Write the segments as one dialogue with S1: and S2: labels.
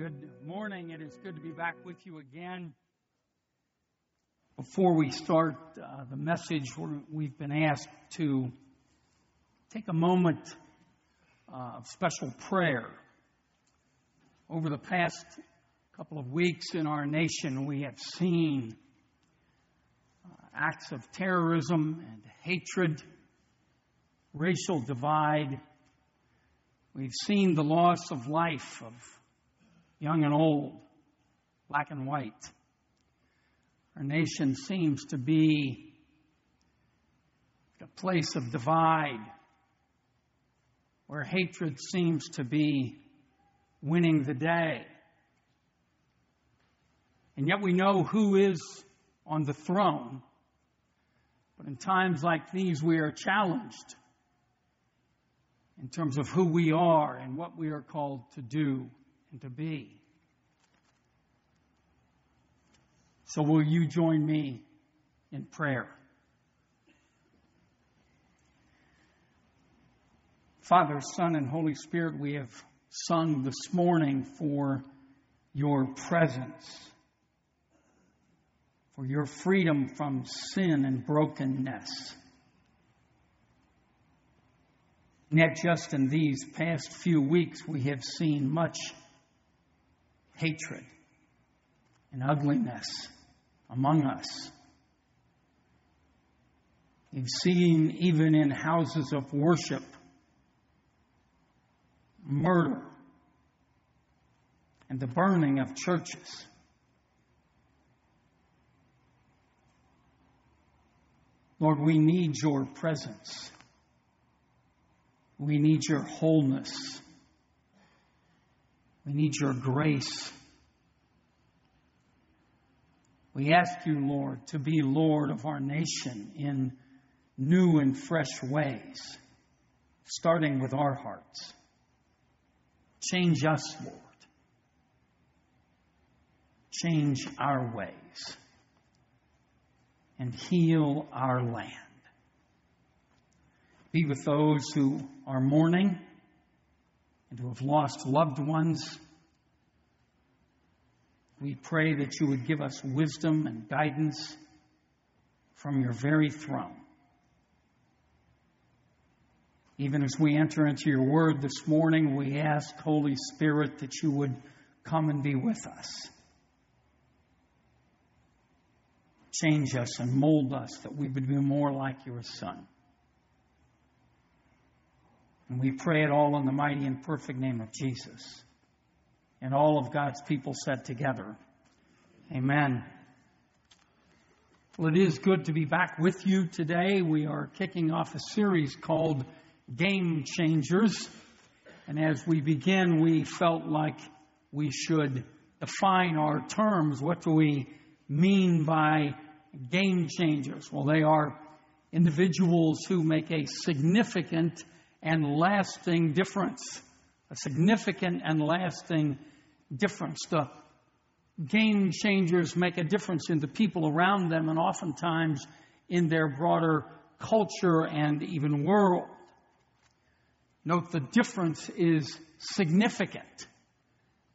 S1: Good morning. It is good to be back with you again. Before we start uh, the message, we've been asked to take a moment uh, of special prayer. Over the past couple of weeks in our nation, we have seen uh, acts of terrorism and hatred, racial divide. We've seen the loss of life of young and old, black and white. Our nation seems to be a place of divide where hatred seems to be winning the day. And yet we know who is on the throne. But in times like these, we are challenged in terms of who we are and what we are called to do and to be. So, will you join me in prayer? Father, Son, and Holy Spirit, we have sung this morning for your presence, for your freedom from sin and brokenness. Yet, just in these past few weeks, we have seen much hatred and ugliness among us. We've seen even in houses of worship murder and the burning of churches. Lord, we need your presence. We need your wholeness. We need your grace. We ask you, Lord, to be Lord of our nation in new and fresh ways, starting with our hearts. Change us, Lord. Change our ways and heal our land. Be with those who are mourning and who have lost loved ones. We pray that you would give us wisdom and guidance from your very throne. Even as we enter into your word this morning, we ask, Holy Spirit, that you would come and be with us. Change us and mold us that we would be more like your Son. And we pray it all in the mighty and perfect name of Jesus. And all of God's people said together, Amen. Well, it is good to be back with you today. We are kicking off a series called Game Changers. And as we begin, we felt like we should define our terms. What do we mean by game changers? Well, they are individuals who make a significant and lasting difference. A significant and lasting difference. The game changers make a difference in the people around them and oftentimes in their broader culture and even world. Note the difference is significant.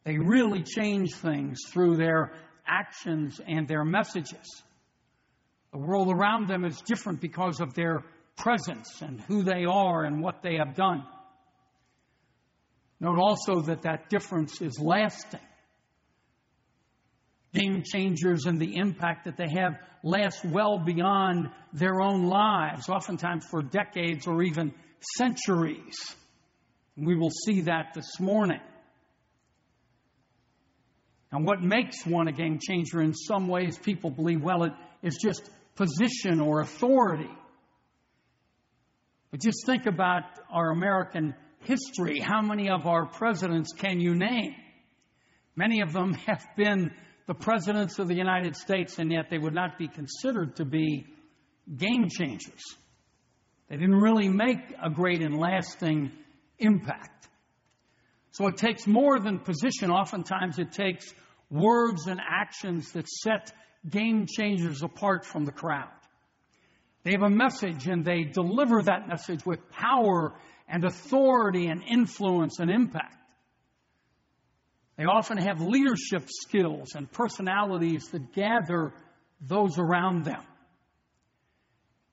S1: They really change things through their actions and their messages. The world around them is different because of their presence and who they are and what they have done. Note also that that difference is lasting. Game changers and the impact that they have last well beyond their own lives, oftentimes for decades or even centuries. We will see that this morning. And what makes one a game changer in some ways, people believe, well, it is just position or authority. But just think about our American history. How many of our presidents can you name? Many of them have been the presidents of the United States, and yet they would not be considered to be game changers. They didn't really make a great and lasting impact. So it takes more than position. Oftentimes it takes words and actions that set game changers apart from the crowd. They have a message and they deliver that message with power and authority and influence and impact. They often have leadership skills and personalities that gather those around them.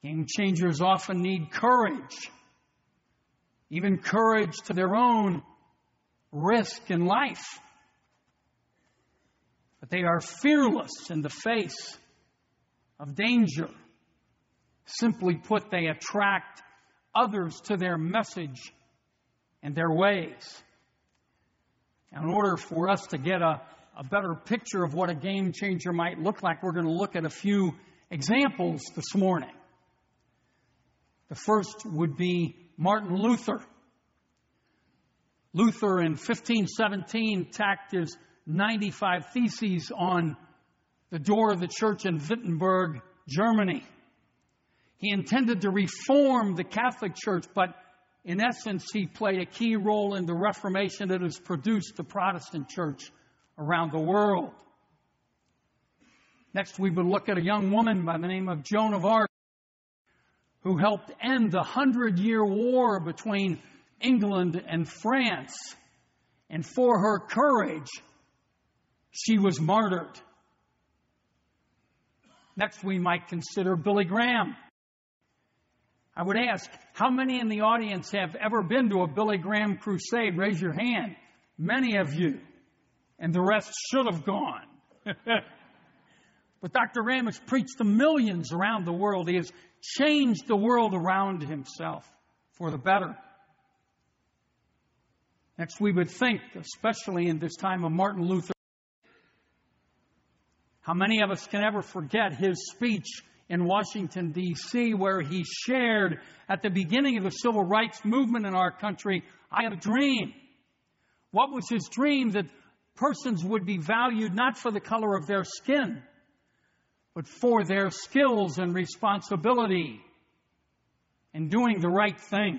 S1: Game changers often need courage, even courage to their own risk in life. But they are fearless in the face of danger. Simply put, they attract others to their message and their ways. In order for us to get a, a better picture of what a game changer might look like, we're going to look at a few examples this morning. The first would be Martin Luther. Luther in 1517 tacked his 95 Theses on the door of the church in Wittenberg, Germany. He intended to reform the Catholic Church, but in essence, he played a key role in the Reformation that has produced the Protestant Church around the world. Next, we would look at a young woman by the name of Joan of Arc, who helped end the Hundred Year War between England and France. And for her courage, she was martyred. Next, we might consider Billy Graham. I would ask, how many in the audience have ever been to a Billy Graham crusade? Raise your hand. Many of you. And the rest should have gone. but Dr. Graham has preached to millions around the world. He has changed the world around himself for the better. Next, we would think, especially in this time of Martin Luther, how many of us can ever forget his speech in Washington, D.C., where he shared at the beginning of the civil rights movement in our country, I have a dream. What was his dream? That persons would be valued not for the color of their skin, but for their skills and responsibility in doing the right thing.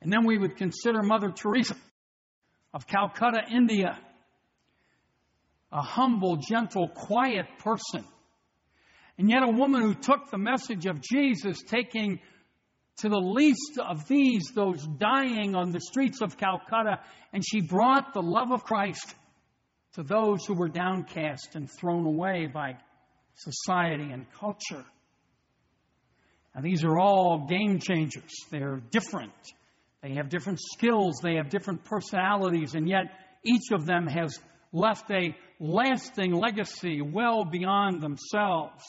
S1: And then we would consider Mother Teresa of Calcutta, India a humble, gentle, quiet person. And yet, a woman who took the message of Jesus, taking to the least of these, those dying on the streets of Calcutta, and she brought the love of Christ to those who were downcast and thrown away by society and culture. Now, these are all game changers. They're different. They have different skills. They have different personalities, and yet each of them has left a lasting legacy well beyond themselves.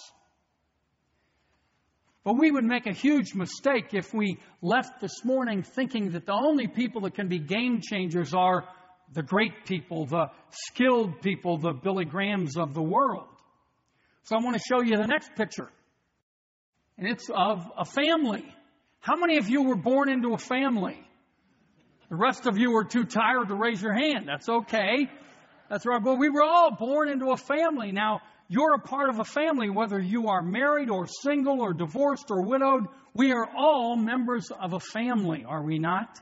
S1: But we would make a huge mistake if we left this morning thinking that the only people that can be game changers are the great people, the skilled people, the Billy Grahams of the world. So I want to show you the next picture. And it's of a family. How many of you were born into a family? The rest of you were too tired to raise your hand. That's okay. That's. But we were all born into a family. Now, you're a part of a family, whether you are married or single or divorced or widowed. We are all members of a family, are we not?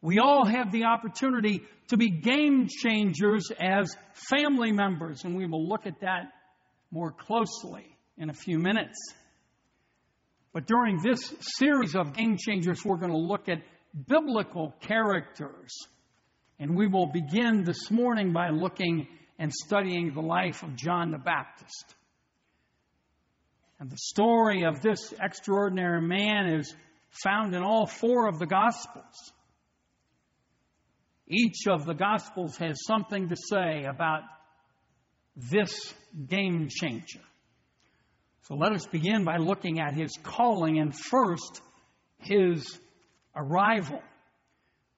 S1: We all have the opportunity to be game changers as family members, and we will look at that more closely in a few minutes. But during this series of game changers, we're going to look at biblical characters and we will begin this morning by looking and studying the life of John the Baptist. And the story of this extraordinary man is found in all four of the Gospels. Each of the Gospels has something to say about this game changer. So let us begin by looking at his calling and first his arrival.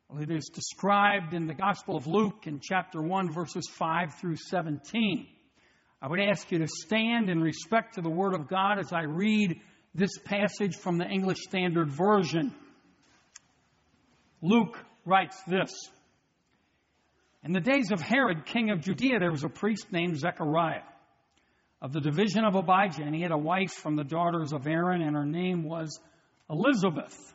S1: Well, it is described in the Gospel of Luke in chapter 1, verses 5 through 17. I would ask you to stand in respect to the Word of God as I read this passage from the English Standard Version. Luke writes this In the days of Herod, king of Judea, there was a priest named Zechariah of the division of Abijah, and he had a wife from the daughters of Aaron, and her name was Elizabeth.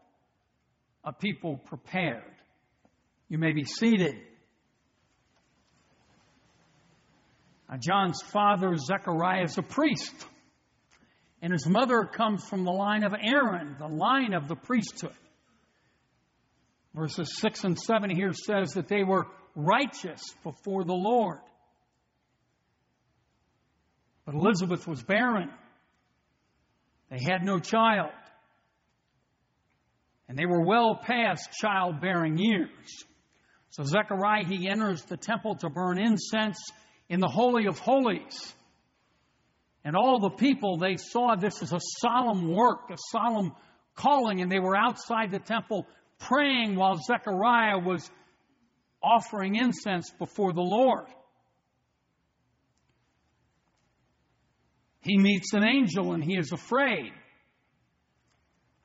S1: a people prepared. You may be seated. Now, John's father, Zechariah, is a priest. And his mother comes from the line of Aaron, the line of the priesthood. Verses 6 and 7 here says that they were righteous before the Lord. But Elizabeth was barren. They had no child and they were well past childbearing years. So Zechariah, he enters the temple to burn incense in the Holy of Holies. And all the people, they saw this as a solemn work, a solemn calling, and they were outside the temple praying while Zechariah was offering incense before the Lord. He meets an angel and he is afraid.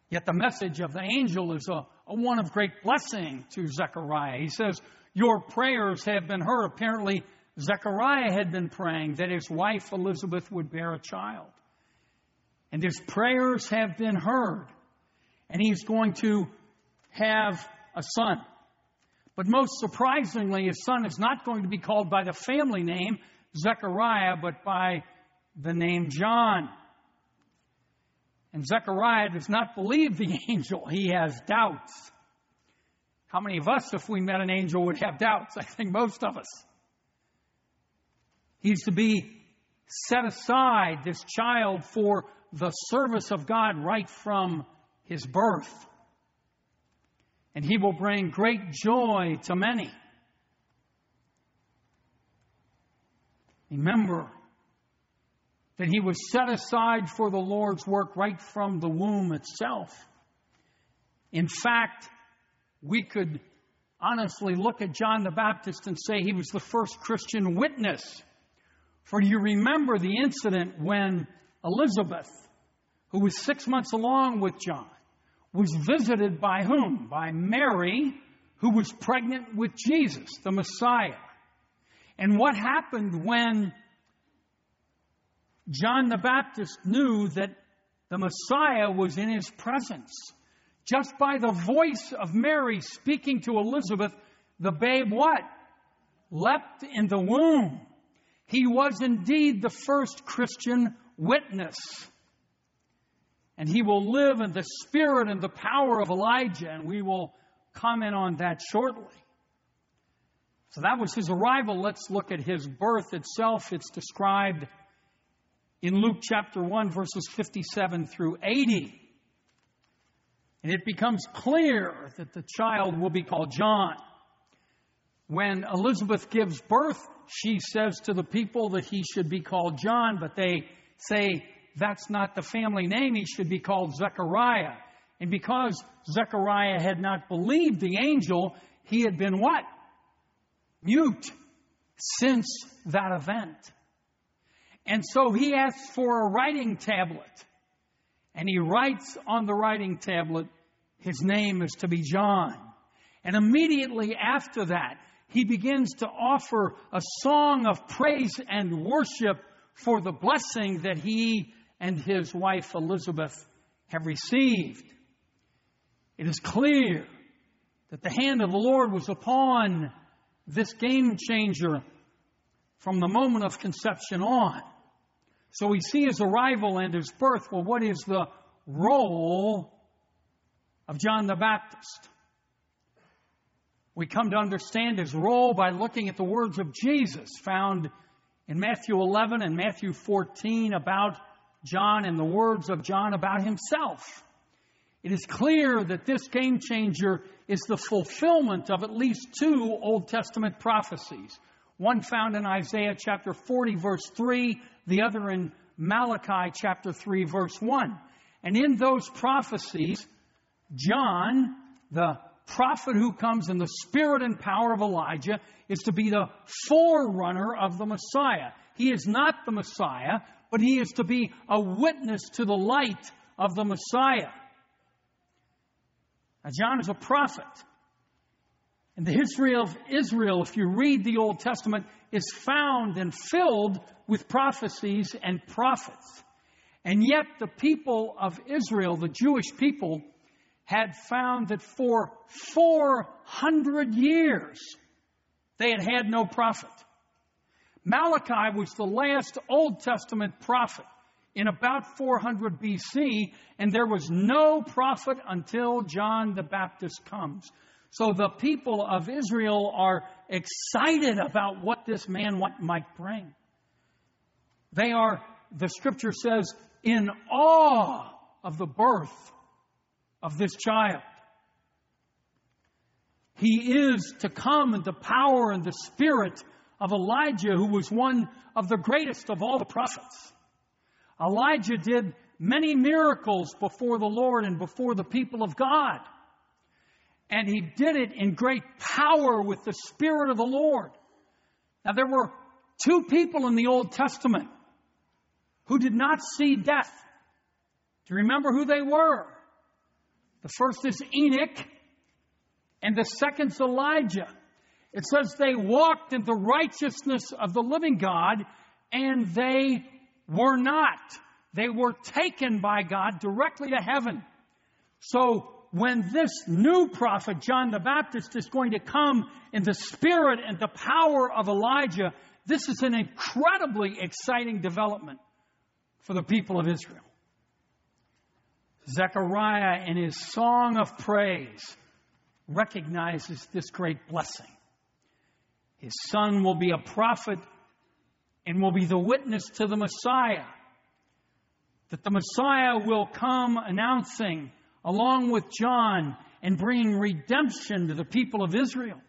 S1: Yet the message of the angel is a, a one of great blessing to Zechariah. He says, Your prayers have been heard. Apparently, Zechariah had been praying that his wife Elizabeth would bear a child. And his prayers have been heard. And he's going to have a son. But most surprisingly, his son is not going to be called by the family name Zechariah, but by the name John. And Zechariah does not believe the angel. He has doubts. How many of us, if we met an angel, would have doubts? I think most of us. He's to be set aside, this child, for the service of God right from his birth. And he will bring great joy to many. Remember, that he was set aside for the Lord's work right from the womb itself. In fact, we could honestly look at John the Baptist and say he was the first Christian witness. For you remember the incident when Elizabeth, who was six months along with John, was visited by whom? By Mary, who was pregnant with Jesus, the Messiah. And what happened when John the Baptist knew that the Messiah was in his presence. Just by the voice of Mary speaking to Elizabeth, the babe what? Leapt in the womb. He was indeed the first Christian witness. And he will live in the spirit and the power of Elijah, and we will comment on that shortly. So that was his arrival. Let's look at his birth itself. It's described in Luke chapter 1, verses 57 through 80. And it becomes clear that the child will be called John. When Elizabeth gives birth, she says to the people that he should be called John, but they say that's not the family name. He should be called Zechariah. And because Zechariah had not believed the angel, he had been what? Mute since that event. And so he asks for a writing tablet. And he writes on the writing tablet, his name is to be John. And immediately after that, he begins to offer a song of praise and worship for the blessing that he and his wife Elizabeth have received. It is clear that the hand of the Lord was upon this game changer from the moment of conception on. So we see his arrival and his birth. Well, what is the role of John the Baptist? We come to understand his role by looking at the words of Jesus found in Matthew 11 and Matthew 14 about John and the words of John about himself. It is clear that this game changer is the fulfillment of at least two Old Testament prophecies. One found in Isaiah chapter 40, verse 3, the other in Malachi chapter 3, verse 1. And in those prophecies, John, the prophet who comes in the spirit and power of Elijah is to be the forerunner of the Messiah. He is not the Messiah, but he is to be a witness to the light of the Messiah. Now, John is a prophet. And the history of Israel, if you read the Old Testament, is found and filled with prophecies and prophets. And yet, the people of Israel, the Jewish people, had found that for 400 years they had had no prophet. Malachi was the last Old Testament prophet in about 400 BC, and there was no prophet until John the Baptist comes. So the people of Israel are excited about what this man might bring. They are, the scripture says, in awe of the birth of this child. He is to come in the power and the spirit of Elijah, who was one of the greatest of all the prophets. Elijah did many miracles before the Lord and before the people of God. And he did it in great power with the Spirit of the Lord. Now, there were two people in the Old Testament who did not see death. Do you remember who they were? The first is Enoch, and the second is Elijah. It says they walked in the righteousness of the living God, and they were not. They were taken by God directly to heaven. So when this new prophet, John the Baptist, is going to come in the spirit and the power of Elijah, this is an incredibly exciting development for the people of Israel. Zechariah, in his song of praise, recognizes this great blessing. His son will be a prophet and will be the witness to the Messiah. That the Messiah will come announcing, along with John, and bringing redemption to the people of Israel.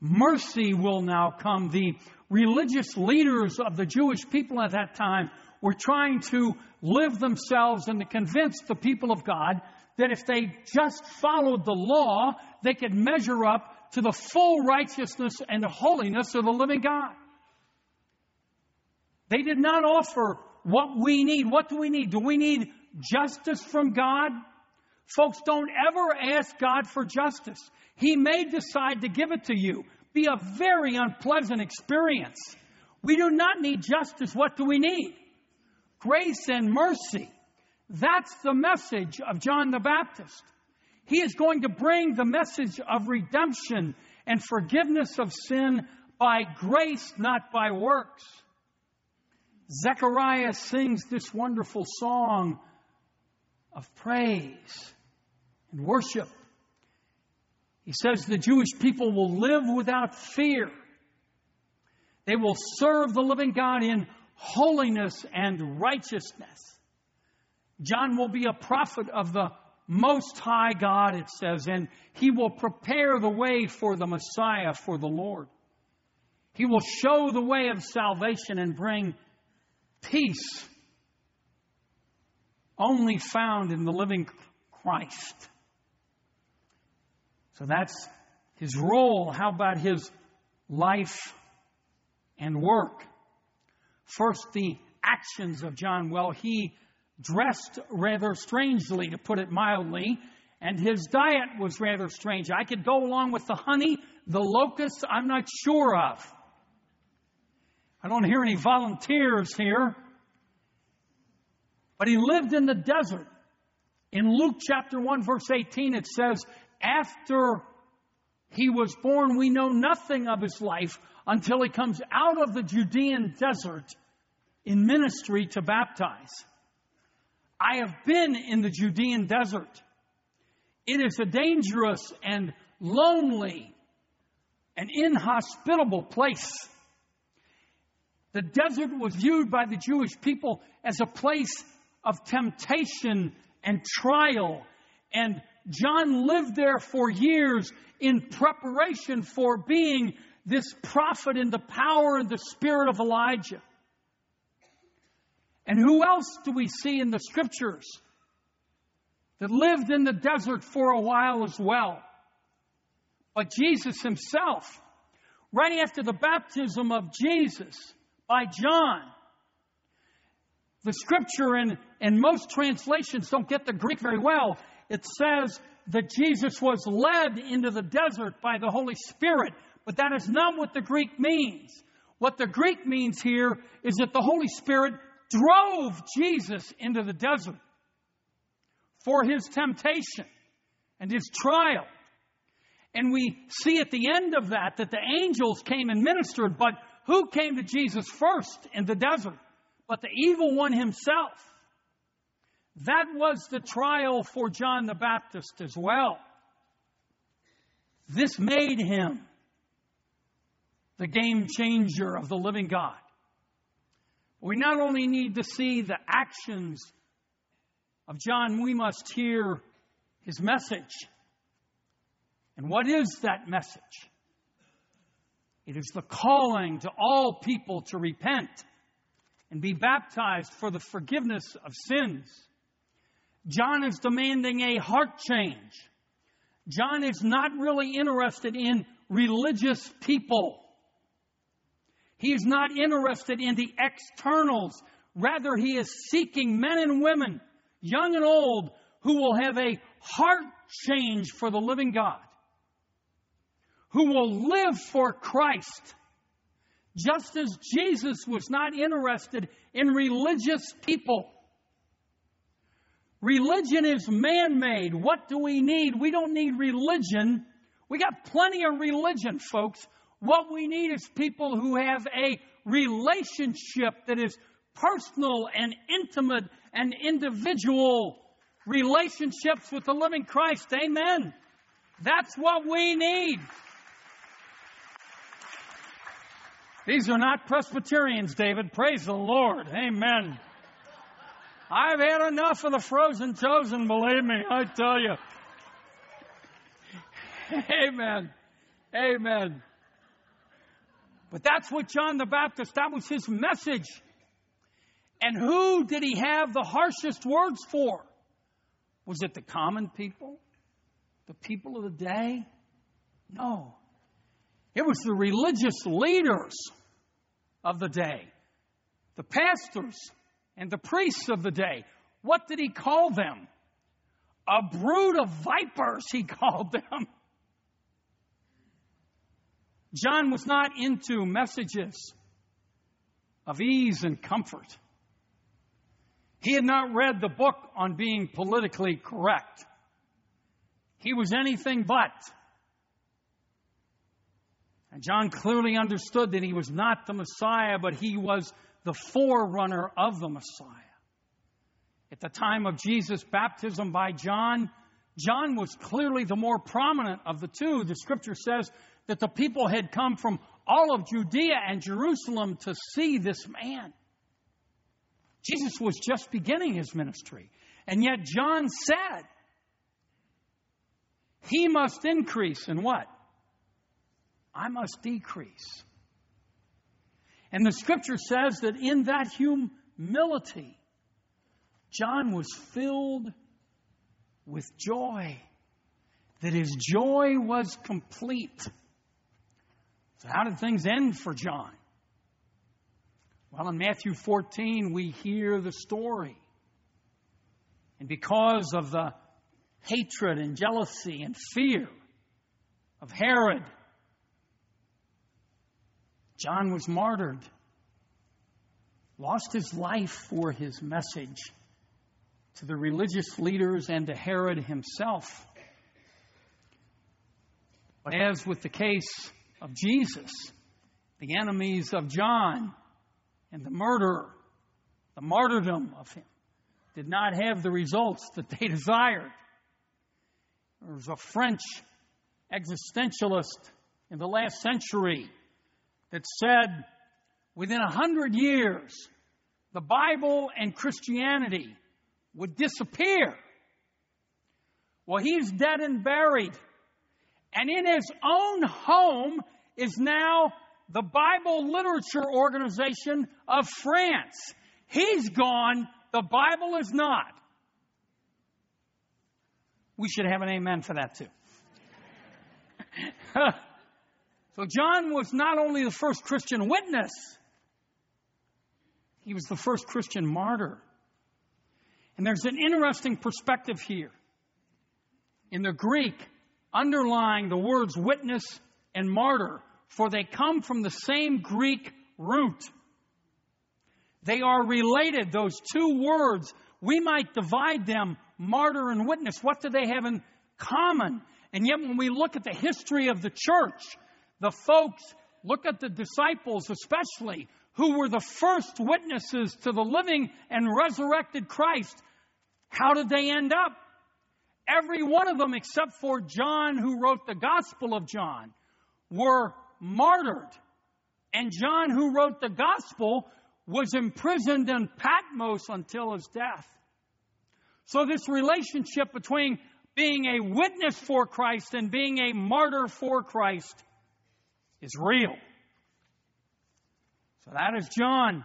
S1: Mercy will now come. The religious leaders of the Jewish people at that time were trying to live themselves and to convince the people of God that if they just followed the law, they could measure up to the full righteousness and holiness of the living God. They did not offer what we need. What do we need? Do we need justice from God? Folks, don't ever ask God for justice. He may decide to give it to you. Be a very unpleasant experience. We do not need justice. What do we need? grace and mercy. That's the message of John the Baptist. He is going to bring the message of redemption and forgiveness of sin by grace, not by works. Zechariah sings this wonderful song of praise and worship. He says the Jewish people will live without fear. They will serve the living God in holiness and righteousness. John will be a prophet of the Most High God, it says, and he will prepare the way for the Messiah, for the Lord. He will show the way of salvation and bring peace only found in the living Christ. So that's his role. How about his life and work? First, the actions of John. Well, he dressed rather strangely, to put it mildly, and his diet was rather strange. I could go along with the honey, the locusts, I'm not sure of. I don't hear any volunteers here. But he lived in the desert In Luke chapter 1, verse 18, it says, After he was born, we know nothing of his life until he comes out of the Judean desert in ministry to baptize. I have been in the Judean desert. It is a dangerous and lonely and inhospitable place. The desert was viewed by the Jewish people as a place of temptation and trial. And John lived there for years in preparation for being this prophet in the power and the spirit of Elijah. And who else do we see in the scriptures that lived in the desert for a while as well? But Jesus himself, right after the baptism of Jesus by John, the scripture and most translations don't get the Greek very well. It says that Jesus was led into the desert by the Holy Spirit, but that is not what the Greek means. What the Greek means here is that the Holy Spirit drove Jesus into the desert for his temptation and his trial. And we see at the end of that that the angels came and ministered, but who came to Jesus first in the desert? But the evil one himself. That was the trial for John the Baptist as well. This made him the game changer of the living God. We not only need to see the actions of John, we must hear his message. And what is that message? It is the calling to all people to repent and be baptized for the forgiveness of sins. John is demanding a heart change. John is not really interested in religious people. He is not interested in the externals. Rather, he is seeking men and women, young and old, who will have a heart change for the living God who will live for Christ. Just as Jesus was not interested in religious people. Religion is man made. What do we need? We don't need religion. We got plenty of religion, folks. What we need is people who have a relationship that is personal and intimate and individual relationships with the living Christ. Amen. That's what we need. These are not Presbyterians, David. Praise the Lord. Amen. I've had enough of the frozen chosen, believe me, I tell you. Amen. Amen. But that's what John the Baptist, that was his message. And who did he have the harshest words for? Was it the common people? The people of the day? No. It was the religious leaders of the day, the pastors and the priests of the day. What did he call them? A brood of vipers, he called them. John was not into messages of ease and comfort. He had not read the book on being politically correct. He was anything but. And John clearly understood that he was not the Messiah, but he was the forerunner of the Messiah. At the time of Jesus' baptism by John, John was clearly the more prominent of the two. The scripture says that the people had come from all of Judea and Jerusalem to see this man. Jesus was just beginning his ministry. And yet John said, he must increase in what? I must decrease. And the scripture says that in that humility, John was filled with joy, that his joy was complete. So, how did things end for John? Well, in Matthew 14, we hear the story. And because of the hatred and jealousy and fear of Herod John was martyred, lost his life for his message to the religious leaders and to Herod himself. But as with the case of Jesus, the enemies of John and the murder, the martyrdom of him, did not have the results that they desired. There was a French existentialist in the last century that said within a hundred years, the Bible and Christianity would disappear. Well, he's dead and buried. And in his own home is now the Bible Literature Organization of France. He's gone, the Bible is not. We should have an amen for that too. so John was not only the first Christian witness, he was the first Christian martyr. And there's an interesting perspective here. In the Greek, underlying the words witness and martyr, for they come from the same Greek root. They are related, those two words. We might divide them, martyr and witness. What do they have in common? And yet, when we look at the history of the church, the folks, look at the disciples especially, who were the first witnesses to the living and resurrected Christ, how did they end up? Every one of them, except for John, who wrote the Gospel of John, were martyred. And John, who wrote the Gospel, was imprisoned in Patmos until his death. So, this relationship between being a witness for Christ and being a martyr for Christ is real. So that is John.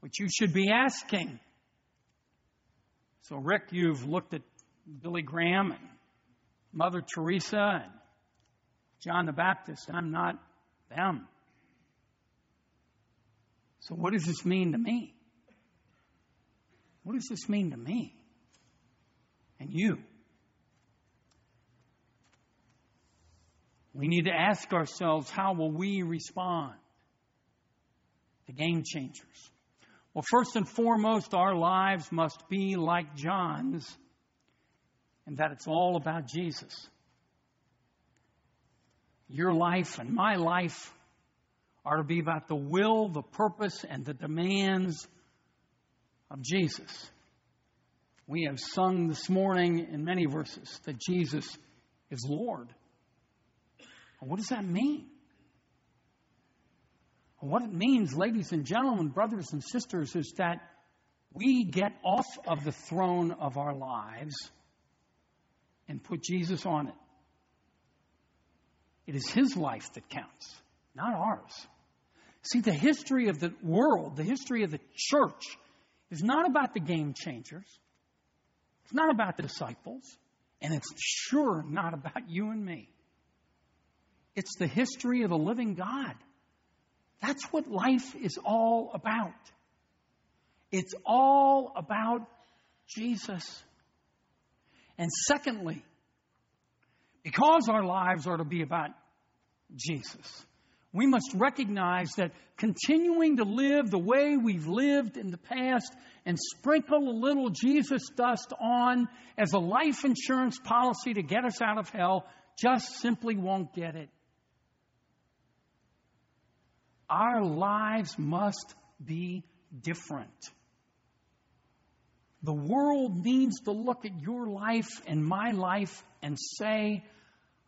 S1: Which you should be asking. So, Rick, you've looked at Billy Graham and Mother Teresa and John the Baptist. I'm not them. So, what does this mean to me? What does this mean to me? and you. We need to ask ourselves how will we respond to game changers? Well, first and foremost, our lives must be like John's, and that it's all about Jesus. Your life and my life are to be about the will, the purpose, and the demands of Jesus. We have sung this morning in many verses that Jesus is Lord. What does that mean? What it means, ladies and gentlemen, brothers and sisters, is that we get off of the throne of our lives and put Jesus on it. It is His life that counts, not ours. See, the history of the world, the history of the church, is not about the game changers. It's not about the disciples, and it's sure not about you and me. It's the history of the living God. That's what life is all about. It's all about Jesus. And secondly, because our lives are to be about Jesus, we must recognize that continuing to live the way we've lived in the past and sprinkle a little Jesus dust on as a life insurance policy to get us out of hell just simply won't get it. Our lives must be different. The world needs to look at your life and my life and say,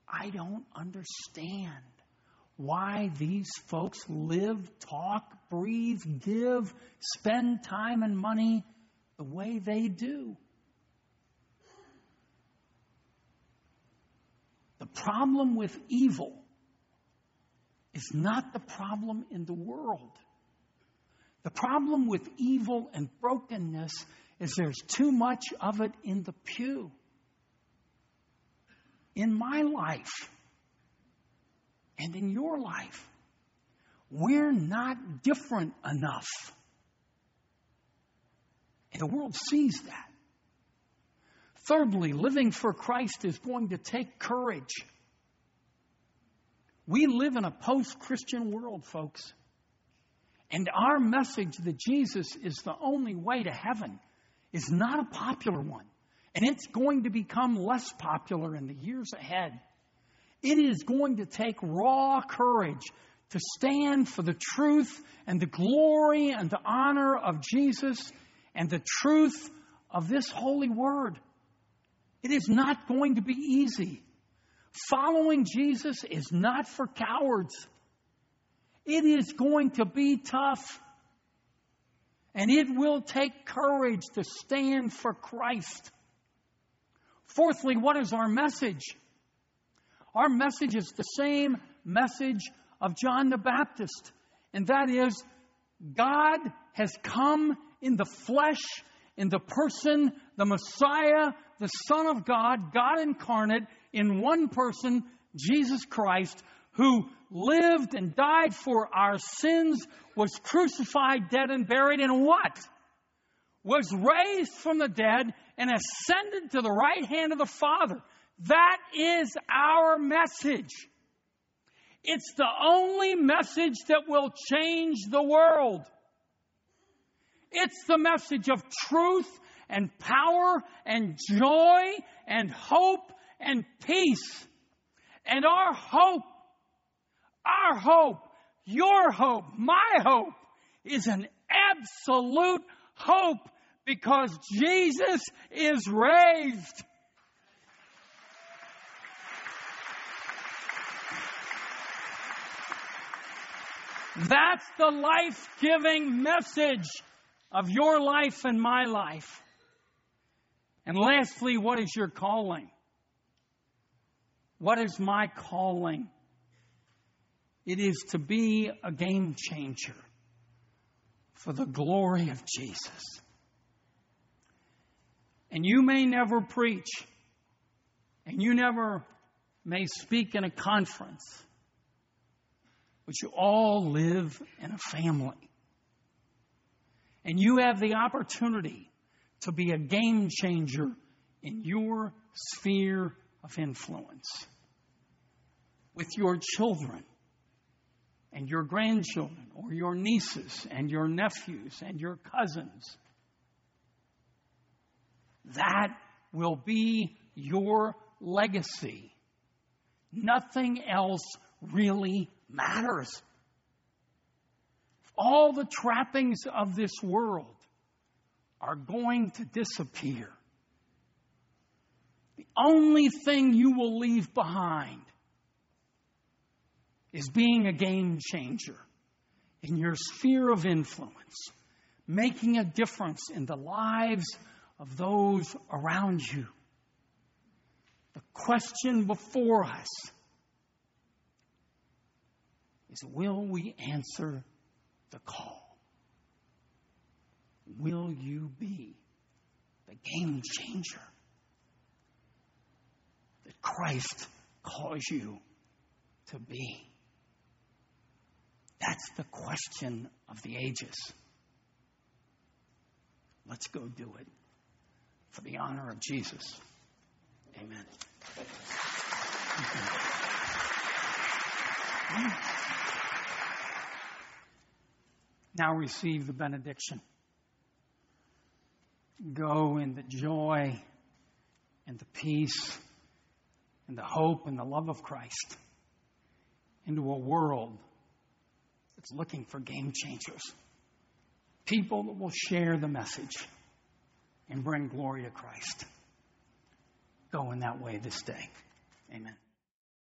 S1: I don't understand why these folks live, talk, breathe, give, spend time and money the way they do. The problem with evil is not the problem in the world. The problem with evil and brokenness is there's too much of it in the pew. In my life, and in your life. We're not different enough. And the world sees that. Thirdly, living for Christ is going to take courage. We live in a post Christian world, folks. And our message that Jesus is the only way to heaven is not a popular one. And it's going to become less popular in the years ahead. It is going to take raw courage to stand for the truth and the glory and the honor of Jesus and the truth of this holy word. It is not going to be easy. Following Jesus is not for cowards. It is going to be tough. And it will take courage to stand for Christ. Fourthly, what is our message? Our message is the same message of John the Baptist, and that is God has come in the flesh, in the person, the Messiah, the Son of God, God incarnate, in one person, Jesus Christ, who lived and died for our sins, was crucified, dead, and buried, and what? Was raised from the dead and ascended to the right hand of the Father. That is our message. It's the only message that will change the world. It's the message of truth and power and joy and hope and peace. And our hope, our hope, your hope, my hope is an absolute hope because Jesus is raised. That's the life giving message of your life and my life. And lastly, what is your calling? What is my calling? It is to be a game changer for the glory of Jesus. And you may never preach, and you never may speak in a conference but you all live in a family. And you have the opportunity to be a game changer in your sphere of influence with your children and your grandchildren or your nieces and your nephews and your cousins. That will be your legacy. Nothing else really matters. All the trappings of this world are going to disappear. The only thing you will leave behind is being a game changer in your sphere of influence, making a difference in the lives of those around you. The question before us is will we answer the call? Will you be the game changer that Christ calls you to be? That's the question of the ages. Let's go do it for the honor of Jesus. Amen. Now receive the benediction. Go in the joy and the peace and the hope and the love of Christ into a world that's looking for game changers. People that will share the message and bring glory to Christ. Go in that way this day. Amen.